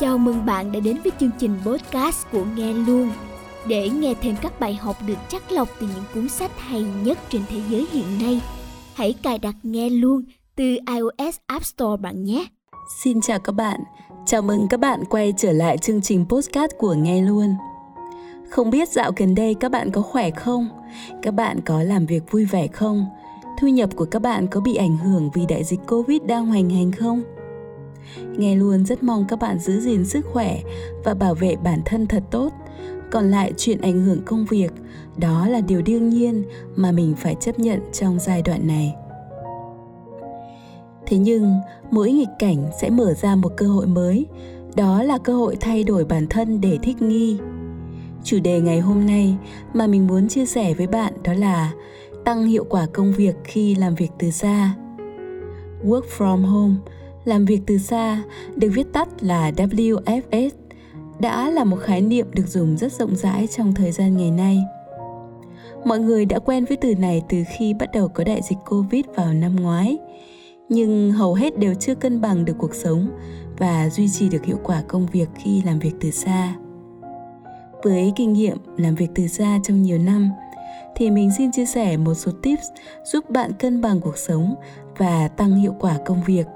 Chào mừng bạn đã đến với chương trình podcast của Nghe Luôn. Để nghe thêm các bài học được chắc lọc từ những cuốn sách hay nhất trên thế giới hiện nay, hãy cài đặt Nghe Luôn từ iOS App Store bạn nhé. Xin chào các bạn, chào mừng các bạn quay trở lại chương trình podcast của Nghe Luôn. Không biết dạo gần đây các bạn có khỏe không? Các bạn có làm việc vui vẻ không? Thu nhập của các bạn có bị ảnh hưởng vì đại dịch Covid đang hoành hành không? Nghe luôn rất mong các bạn giữ gìn sức khỏe và bảo vệ bản thân thật tốt. Còn lại chuyện ảnh hưởng công việc, đó là điều đương nhiên mà mình phải chấp nhận trong giai đoạn này. Thế nhưng, mỗi nghịch cảnh sẽ mở ra một cơ hội mới, đó là cơ hội thay đổi bản thân để thích nghi. Chủ đề ngày hôm nay mà mình muốn chia sẻ với bạn đó là tăng hiệu quả công việc khi làm việc từ xa. Work from home làm việc từ xa được viết tắt là WFS đã là một khái niệm được dùng rất rộng rãi trong thời gian ngày nay. Mọi người đã quen với từ này từ khi bắt đầu có đại dịch Covid vào năm ngoái, nhưng hầu hết đều chưa cân bằng được cuộc sống và duy trì được hiệu quả công việc khi làm việc từ xa. Với kinh nghiệm làm việc từ xa trong nhiều năm, thì mình xin chia sẻ một số tips giúp bạn cân bằng cuộc sống và tăng hiệu quả công việc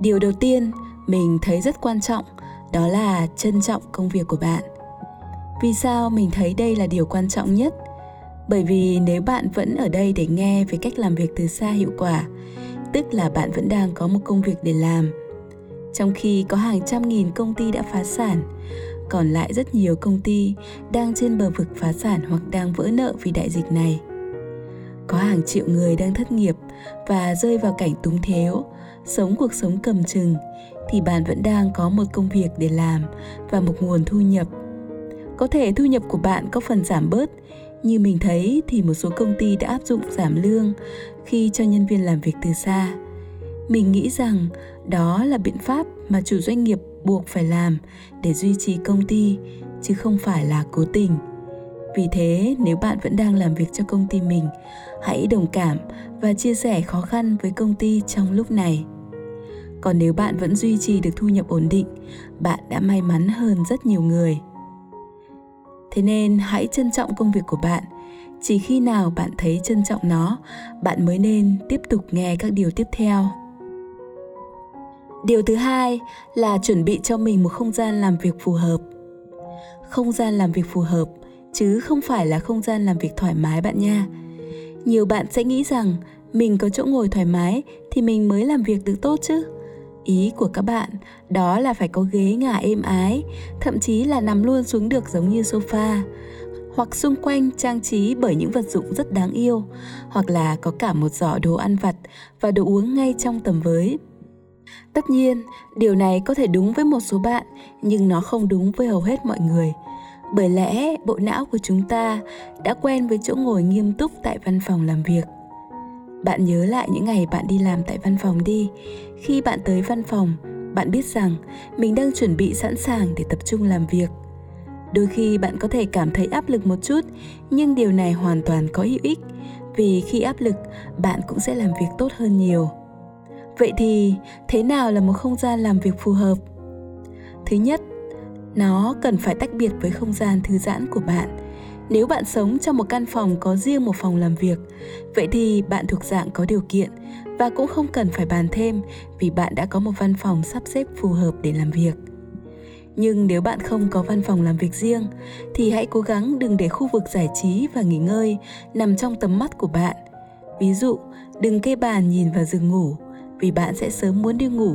điều đầu tiên mình thấy rất quan trọng, đó là trân trọng công việc của bạn. Vì sao mình thấy đây là điều quan trọng nhất? Bởi vì nếu bạn vẫn ở đây để nghe về cách làm việc từ xa hiệu quả, tức là bạn vẫn đang có một công việc để làm. Trong khi có hàng trăm nghìn công ty đã phá sản, còn lại rất nhiều công ty đang trên bờ vực phá sản hoặc đang vỡ nợ vì đại dịch này. Có hàng triệu người đang thất nghiệp và rơi vào cảnh túng thiếu sống cuộc sống cầm chừng, thì bạn vẫn đang có một công việc để làm và một nguồn thu nhập. Có thể thu nhập của bạn có phần giảm bớt như mình thấy thì một số công ty đã áp dụng giảm lương khi cho nhân viên làm việc từ xa. Mình nghĩ rằng đó là biện pháp mà chủ doanh nghiệp buộc phải làm để duy trì công ty, chứ không phải là cố tình vì thế, nếu bạn vẫn đang làm việc cho công ty mình, hãy đồng cảm và chia sẻ khó khăn với công ty trong lúc này. Còn nếu bạn vẫn duy trì được thu nhập ổn định, bạn đã may mắn hơn rất nhiều người. Thế nên hãy trân trọng công việc của bạn. Chỉ khi nào bạn thấy trân trọng nó, bạn mới nên tiếp tục nghe các điều tiếp theo. Điều thứ hai là chuẩn bị cho mình một không gian làm việc phù hợp. Không gian làm việc phù hợp chứ không phải là không gian làm việc thoải mái bạn nha. Nhiều bạn sẽ nghĩ rằng mình có chỗ ngồi thoải mái thì mình mới làm việc được tốt chứ. Ý của các bạn, đó là phải có ghế ngả êm ái, thậm chí là nằm luôn xuống được giống như sofa. Hoặc xung quanh trang trí bởi những vật dụng rất đáng yêu, hoặc là có cả một giỏ đồ ăn vặt và đồ uống ngay trong tầm với. Tất nhiên, điều này có thể đúng với một số bạn, nhưng nó không đúng với hầu hết mọi người bởi lẽ, bộ não của chúng ta đã quen với chỗ ngồi nghiêm túc tại văn phòng làm việc. Bạn nhớ lại những ngày bạn đi làm tại văn phòng đi. Khi bạn tới văn phòng, bạn biết rằng mình đang chuẩn bị sẵn sàng để tập trung làm việc. Đôi khi bạn có thể cảm thấy áp lực một chút, nhưng điều này hoàn toàn có hữu ích, vì khi áp lực, bạn cũng sẽ làm việc tốt hơn nhiều. Vậy thì, thế nào là một không gian làm việc phù hợp? Thứ nhất nó cần phải tách biệt với không gian thư giãn của bạn. Nếu bạn sống trong một căn phòng có riêng một phòng làm việc, vậy thì bạn thuộc dạng có điều kiện và cũng không cần phải bàn thêm vì bạn đã có một văn phòng sắp xếp phù hợp để làm việc. Nhưng nếu bạn không có văn phòng làm việc riêng, thì hãy cố gắng đừng để khu vực giải trí và nghỉ ngơi nằm trong tầm mắt của bạn. Ví dụ, đừng kê bàn nhìn vào giường ngủ vì bạn sẽ sớm muốn đi ngủ.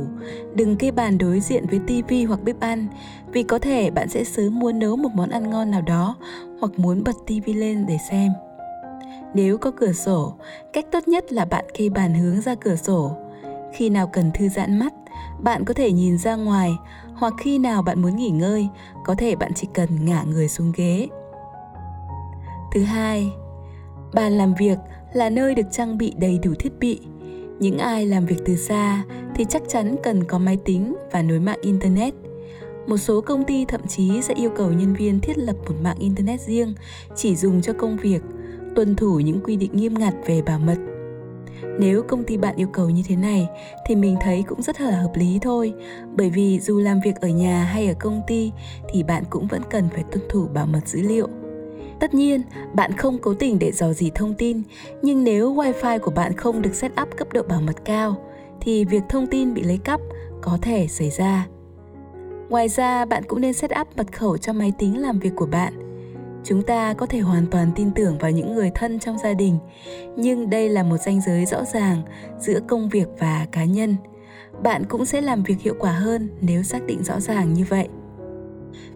Đừng kê bàn đối diện với tivi hoặc bếp ăn, vì có thể bạn sẽ sớm muốn nấu một món ăn ngon nào đó hoặc muốn bật tivi lên để xem. Nếu có cửa sổ, cách tốt nhất là bạn kê bàn hướng ra cửa sổ. Khi nào cần thư giãn mắt, bạn có thể nhìn ra ngoài hoặc khi nào bạn muốn nghỉ ngơi, có thể bạn chỉ cần ngả người xuống ghế. Thứ hai, bàn làm việc là nơi được trang bị đầy đủ thiết bị những ai làm việc từ xa thì chắc chắn cần có máy tính và nối mạng internet. Một số công ty thậm chí sẽ yêu cầu nhân viên thiết lập một mạng internet riêng, chỉ dùng cho công việc, tuân thủ những quy định nghiêm ngặt về bảo mật. Nếu công ty bạn yêu cầu như thế này thì mình thấy cũng rất là hợp lý thôi, bởi vì dù làm việc ở nhà hay ở công ty thì bạn cũng vẫn cần phải tuân thủ bảo mật dữ liệu tất nhiên, bạn không cố tình để dò dỉ thông tin, nhưng nếu wi-fi của bạn không được set up cấp độ bảo mật cao, thì việc thông tin bị lấy cắp có thể xảy ra. Ngoài ra, bạn cũng nên set up mật khẩu cho máy tính làm việc của bạn. Chúng ta có thể hoàn toàn tin tưởng vào những người thân trong gia đình, nhưng đây là một ranh giới rõ ràng giữa công việc và cá nhân. Bạn cũng sẽ làm việc hiệu quả hơn nếu xác định rõ ràng như vậy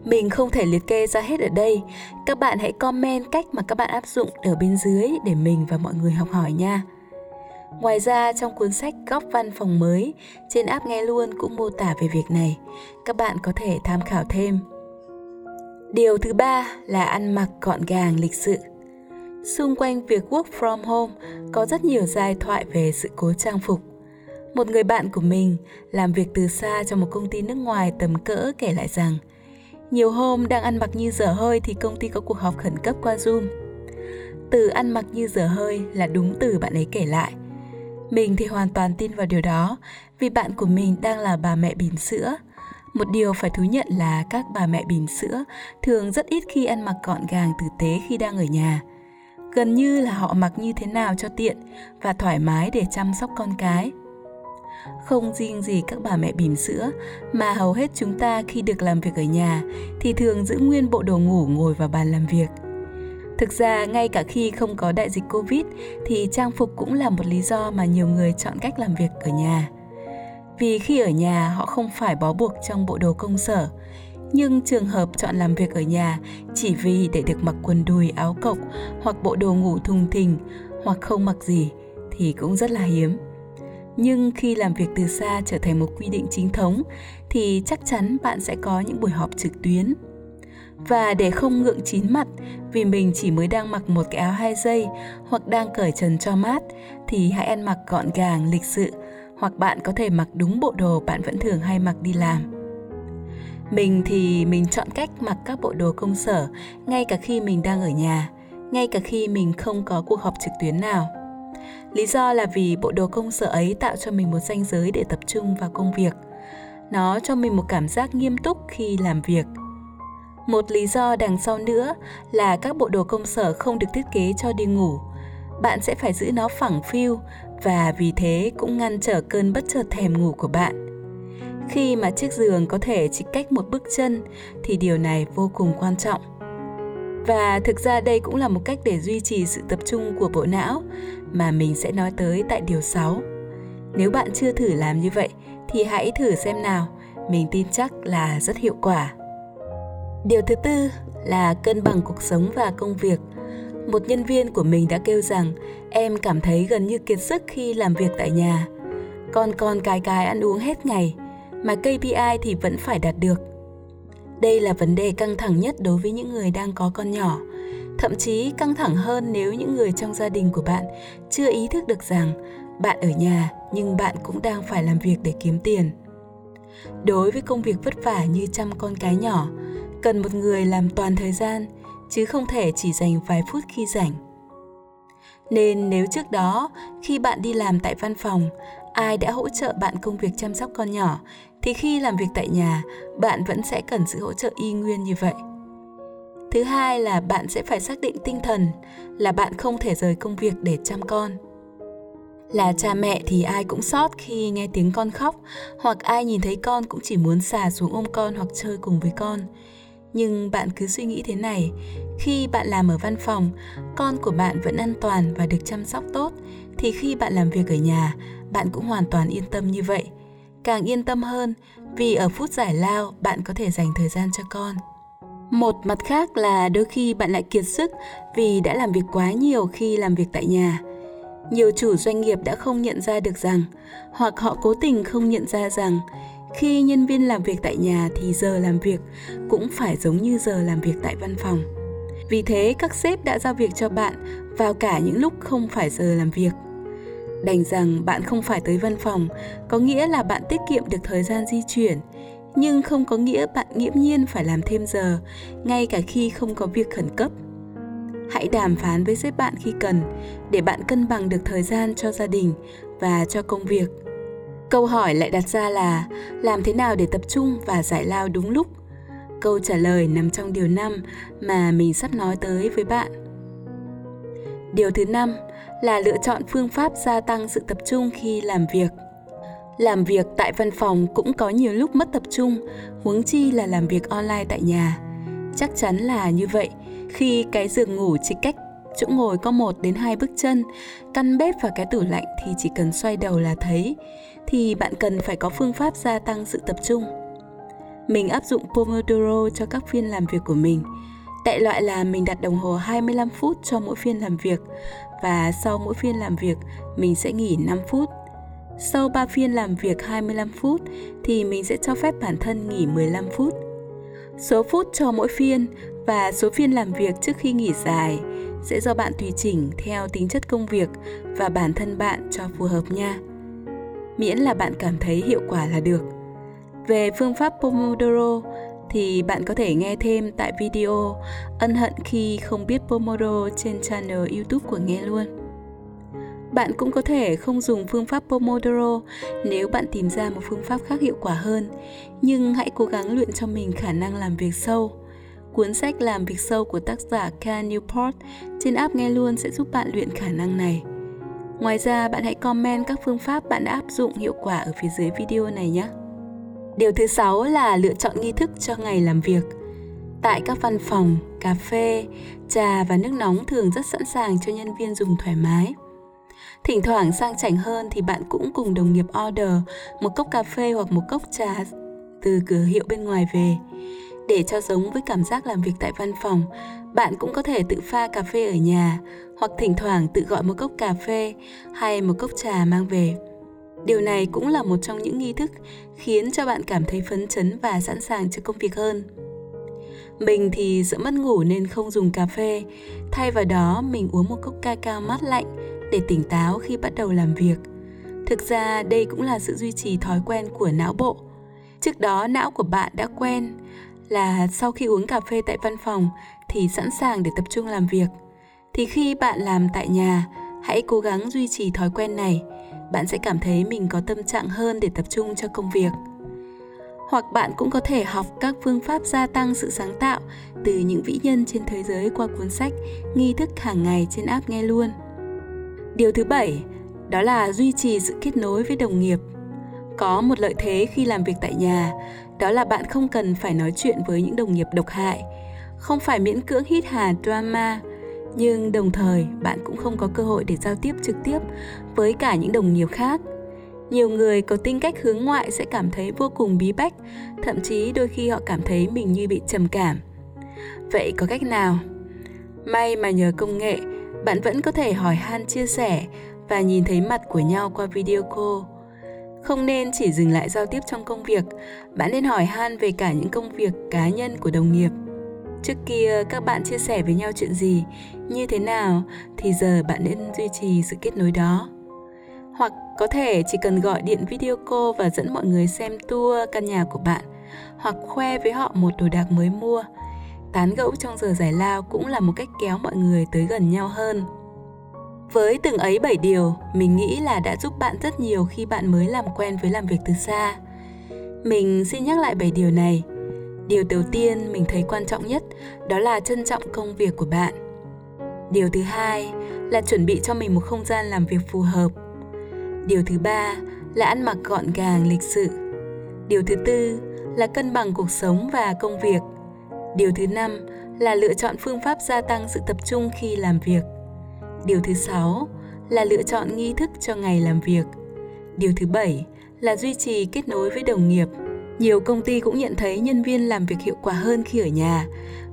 mình không thể liệt kê ra hết ở đây các bạn hãy comment cách mà các bạn áp dụng ở bên dưới để mình và mọi người học hỏi nha Ngoài ra, trong cuốn sách Góc văn phòng mới, trên app nghe luôn cũng mô tả về việc này. Các bạn có thể tham khảo thêm. Điều thứ ba là ăn mặc gọn gàng lịch sự. Xung quanh việc work from home, có rất nhiều giai thoại về sự cố trang phục. Một người bạn của mình làm việc từ xa cho một công ty nước ngoài tầm cỡ kể lại rằng nhiều hôm đang ăn mặc như dở hơi thì công ty có cuộc họp khẩn cấp qua Zoom. Từ ăn mặc như dở hơi là đúng từ bạn ấy kể lại. Mình thì hoàn toàn tin vào điều đó, vì bạn của mình đang là bà mẹ bỉm sữa – một điều phải thú nhận là các bà mẹ bỉm sữa thường rất ít khi ăn mặc gọn gàng tử tế khi đang ở nhà. Gần như là họ mặc như thế nào cho tiện và thoải mái để chăm sóc con cái. Không riêng gì các bà mẹ bỉm sữa, mà hầu hết chúng ta khi được làm việc ở nhà thì thường giữ nguyên bộ đồ ngủ ngồi vào bàn làm việc. Thực ra, ngay cả khi không có đại dịch Covid thì trang phục cũng là một lý do mà nhiều người chọn cách làm việc ở nhà vì khi ở nhà, họ không phải bó buộc trong bộ đồ công sở, nhưng trường hợp chọn làm việc ở nhà chỉ vì để được mặc quần đùi, áo cộc hoặc bộ đồ ngủ thùng thình hoặc không mặc gì thì cũng rất là hiếm nhưng khi làm việc từ xa trở thành một quy định chính thống, thì chắc chắn bạn sẽ có những buổi họp trực tuyến. Và để không ngượng chín mặt vì mình chỉ mới đang mặc một cái áo hai dây hoặc đang cởi trần cho mát, thì hãy ăn mặc gọn gàng, lịch sự, hoặc bạn có thể mặc đúng bộ đồ bạn vẫn thường hay mặc đi làm. Mình thì mình chọn cách mặc các bộ đồ công sở ngay cả khi mình đang ở nhà, ngay cả khi mình không có cuộc họp trực tuyến nào lý do là vì bộ đồ công sở ấy tạo cho mình một ranh giới để tập trung vào công việc nó cho mình một cảm giác nghiêm túc khi làm việc một lý do đằng sau nữa là các bộ đồ công sở không được thiết kế cho đi ngủ bạn sẽ phải giữ nó phẳng phiu và vì thế cũng ngăn trở cơn bất chợt thèm ngủ của bạn. Khi mà chiếc giường có thể chỉ cách một bước chân thì điều này vô cùng quan trọng. Và thực ra đây cũng là một cách để duy trì sự tập trung của bộ não mà mình sẽ nói tới tại điều 6. Nếu bạn chưa thử làm như vậy thì hãy thử xem nào, mình tin chắc là rất hiệu quả. Điều thứ tư là cân bằng cuộc sống và công việc một nhân viên của mình đã kêu rằng em cảm thấy gần như kiệt sức khi làm việc tại nhà. Con con cái cái ăn uống hết ngày, mà KPI thì vẫn phải đạt được. Đây là vấn đề căng thẳng nhất đối với những người đang có con nhỏ, thậm chí căng thẳng hơn nếu những người trong gia đình của bạn chưa ý thức được rằng bạn ở nhà nhưng bạn cũng đang phải làm việc để kiếm tiền. Đối với công việc vất vả như chăm con cái nhỏ, cần một người làm toàn thời gian chứ không thể chỉ dành vài phút khi rảnh. Nên nếu trước đó, khi bạn đi làm tại văn phòng, ai đã hỗ trợ bạn công việc chăm sóc con nhỏ, thì khi làm việc tại nhà, bạn vẫn sẽ cần sự hỗ trợ y nguyên như vậy. Thứ hai là bạn sẽ phải xác định tinh thần là bạn không thể rời công việc để chăm con. Là cha mẹ thì ai cũng sót khi nghe tiếng con khóc, hoặc ai nhìn thấy con cũng chỉ muốn xà xuống ôm con hoặc chơi cùng với con. Nhưng bạn cứ suy nghĩ thế này khi bạn làm ở văn phòng con của bạn vẫn an toàn và được chăm sóc tốt thì khi bạn làm việc ở nhà bạn cũng hoàn toàn yên tâm như vậy. Càng yên tâm hơn vì ở phút giải lao bạn có thể dành thời gian cho con một mặt khác là đôi khi bạn lại kiệt sức vì đã làm việc quá nhiều khi làm việc tại nhà. Nhiều chủ doanh nghiệp đã không nhận ra được rằng, hoặc họ cố tình không nhận ra rằng, khi nhân viên làm việc tại nhà thì giờ làm việc cũng phải giống như giờ làm việc tại văn phòng. Vì thế, các sếp đã giao việc cho bạn vào cả những lúc không phải giờ làm việc. Đành rằng bạn không phải tới văn phòng có nghĩa là bạn tiết kiệm được thời gian di chuyển nhưng không có nghĩa bạn nghiễm nhiên phải làm thêm giờ, ngay cả khi không có việc khẩn cấp Hãy đàm phán với sếp bạn khi cần, để bạn cân bằng được thời gian cho gia đình và cho công việc. Câu hỏi lại đặt ra là, làm thế nào để tập trung và giải lao đúng lúc? Câu trả lời nằm trong điều 5 mà mình sắp nói tới với bạn. Điều thứ năm là lựa chọn phương pháp gia tăng sự tập trung khi làm việc. Làm việc tại văn phòng cũng có nhiều lúc mất tập trung, huống chi là làm việc online tại nhà. Chắc chắn là như vậy, khi cái giường ngủ chỉ cách chỗ ngồi có một đến hai bước chân, căn bếp và cái tủ lạnh thì chỉ cần xoay đầu là thấy, thì bạn cần phải có phương pháp gia tăng sự tập trung. Mình áp dụng Pomodoro cho các phiên làm việc của mình. tại loại là mình đặt đồng hồ 25 phút cho mỗi phiên làm việc và sau mỗi phiên làm việc mình sẽ nghỉ 5 phút. Sau 3 phiên làm việc 25 phút, thì mình sẽ cho phép bản thân nghỉ 15 phút. Số phút cho mỗi phiên và số phiên làm việc trước khi nghỉ dài sẽ do bạn tùy chỉnh theo tính chất công việc và bản thân bạn cho phù hợp nha. Miễn là bạn cảm thấy hiệu quả là được. Về phương pháp Pomodoro thì bạn có thể nghe thêm tại video Ân hận khi không biết Pomodoro trên channel YouTube của Nghe luôn. Bạn cũng có thể không dùng phương pháp Pomodoro nếu bạn tìm ra một phương pháp khác hiệu quả hơn, nhưng hãy cố gắng luyện cho mình khả năng làm việc sâu. Cuốn sách Làm việc sâu của tác giả Cal Newport trên app Nghe luôn sẽ giúp bạn luyện khả năng này. Ngoài ra, bạn hãy comment các phương pháp bạn đã áp dụng hiệu quả ở phía dưới video này nhé. Điều thứ sáu là lựa chọn nghi thức cho ngày làm việc. Tại các văn phòng, cà phê, trà và nước nóng thường rất sẵn sàng cho nhân viên dùng thoải mái. Thỉnh thoảng sang chảnh hơn thì bạn cũng cùng đồng nghiệp order một cốc cà phê hoặc một cốc trà từ cửa hiệu bên ngoài về. Để cho giống với cảm giác làm việc tại văn phòng, bạn cũng có thể tự pha cà phê ở nhà hoặc thỉnh thoảng tự gọi một cốc cà phê hay một cốc trà mang về. Điều này cũng là một trong những nghi thức khiến cho bạn cảm thấy phấn chấn và sẵn sàng cho công việc hơn. Mình thì sợ mất ngủ nên không dùng cà phê, thay vào đó mình uống một cốc ca cao mát lạnh để tỉnh táo khi bắt đầu làm việc. Thực ra đây cũng là sự duy trì thói quen của não bộ. Trước đó não của bạn đã quen là sau khi uống cà phê tại văn phòng thì sẵn sàng để tập trung làm việc. Thì khi bạn làm tại nhà, hãy cố gắng duy trì thói quen này bạn sẽ cảm thấy mình có tâm trạng hơn để tập trung cho công việc hoặc bạn cũng có thể học các phương pháp gia tăng sự sáng tạo từ những vĩ nhân trên thế giới qua cuốn sách nghi thức hàng ngày trên app nghe luôn điều thứ bảy, đó là duy trì sự kết nối với đồng nghiệp. Có một lợi thế khi làm việc tại nhà, đó là bạn không cần phải nói chuyện với những đồng nghiệp độc hại. Không phải miễn cưỡng hít hà drama, nhưng đồng thời bạn cũng không có cơ hội để giao tiếp trực tiếp với cả những đồng nghiệp khác. Nhiều người có tính cách hướng ngoại sẽ cảm thấy vô cùng bí bách, thậm chí đôi khi họ cảm thấy mình như bị trầm cảm. Vậy có cách nào? May mà nhờ công nghệ bạn vẫn có thể hỏi han chia sẻ và nhìn thấy mặt của nhau qua video call. Không nên chỉ dừng lại giao tiếp trong công việc. Bạn nên hỏi han về cả những công việc cá nhân của đồng nghiệp. Trước kia, các bạn chia sẻ với nhau chuyện gì, như thế nào, thì giờ bạn nên duy trì sự kết nối đó. Hoặc có thể chỉ cần gọi điện video call và dẫn mọi người xem tour căn nhà của bạn, hoặc khoe với họ một đồ đạc mới mua tán gẫu trong giờ giải lao cũng là một cách kéo mọi người tới gần nhau hơn. Với từng ấy bảy điều, mình nghĩ là đã giúp bạn rất nhiều khi bạn mới làm quen với làm việc từ xa. Mình xin nhắc lại bảy điều này. Điều đầu tiên mình thấy quan trọng nhất, đó là trân trọng công việc của bạn. Điều thứ hai là chuẩn bị cho mình một không gian làm việc phù hợp. Điều thứ ba là ăn mặc gọn gàng, lịch sự. Điều thứ tư là cân bằng cuộc sống và công việc điều thứ năm là lựa chọn phương pháp gia tăng sự tập trung khi làm việc điều thứ sáu là lựa chọn nghi thức cho ngày làm việc điều thứ bảy là duy trì kết nối với đồng nghiệp nhiều công ty cũng nhận thấy nhân viên làm việc hiệu quả hơn khi ở nhà.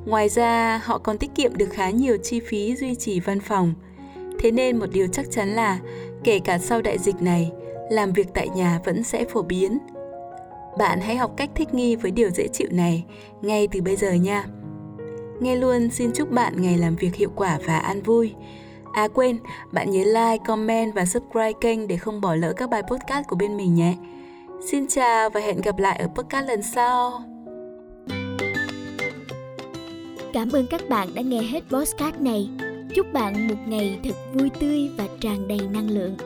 Ngoài ra, họ còn tiết kiệm được khá nhiều chi phí duy trì văn phòng. Thế nên một điều chắc chắn là kể cả sau đại dịch này, làm việc tại nhà vẫn sẽ phổ biến. Bạn hãy học cách thích nghi với điều dễ chịu này ngay từ bây giờ nha. Nghe luôn xin chúc bạn ngày làm việc hiệu quả và an vui. À quên, bạn nhớ like, comment và subscribe kênh để không bỏ lỡ các bài podcast của bên mình nhé. Xin chào và hẹn gặp lại ở podcast lần sau. Cảm ơn các bạn đã nghe hết podcast này. chúc bạn một ngày thật vui tươi và tràn đầy năng lượng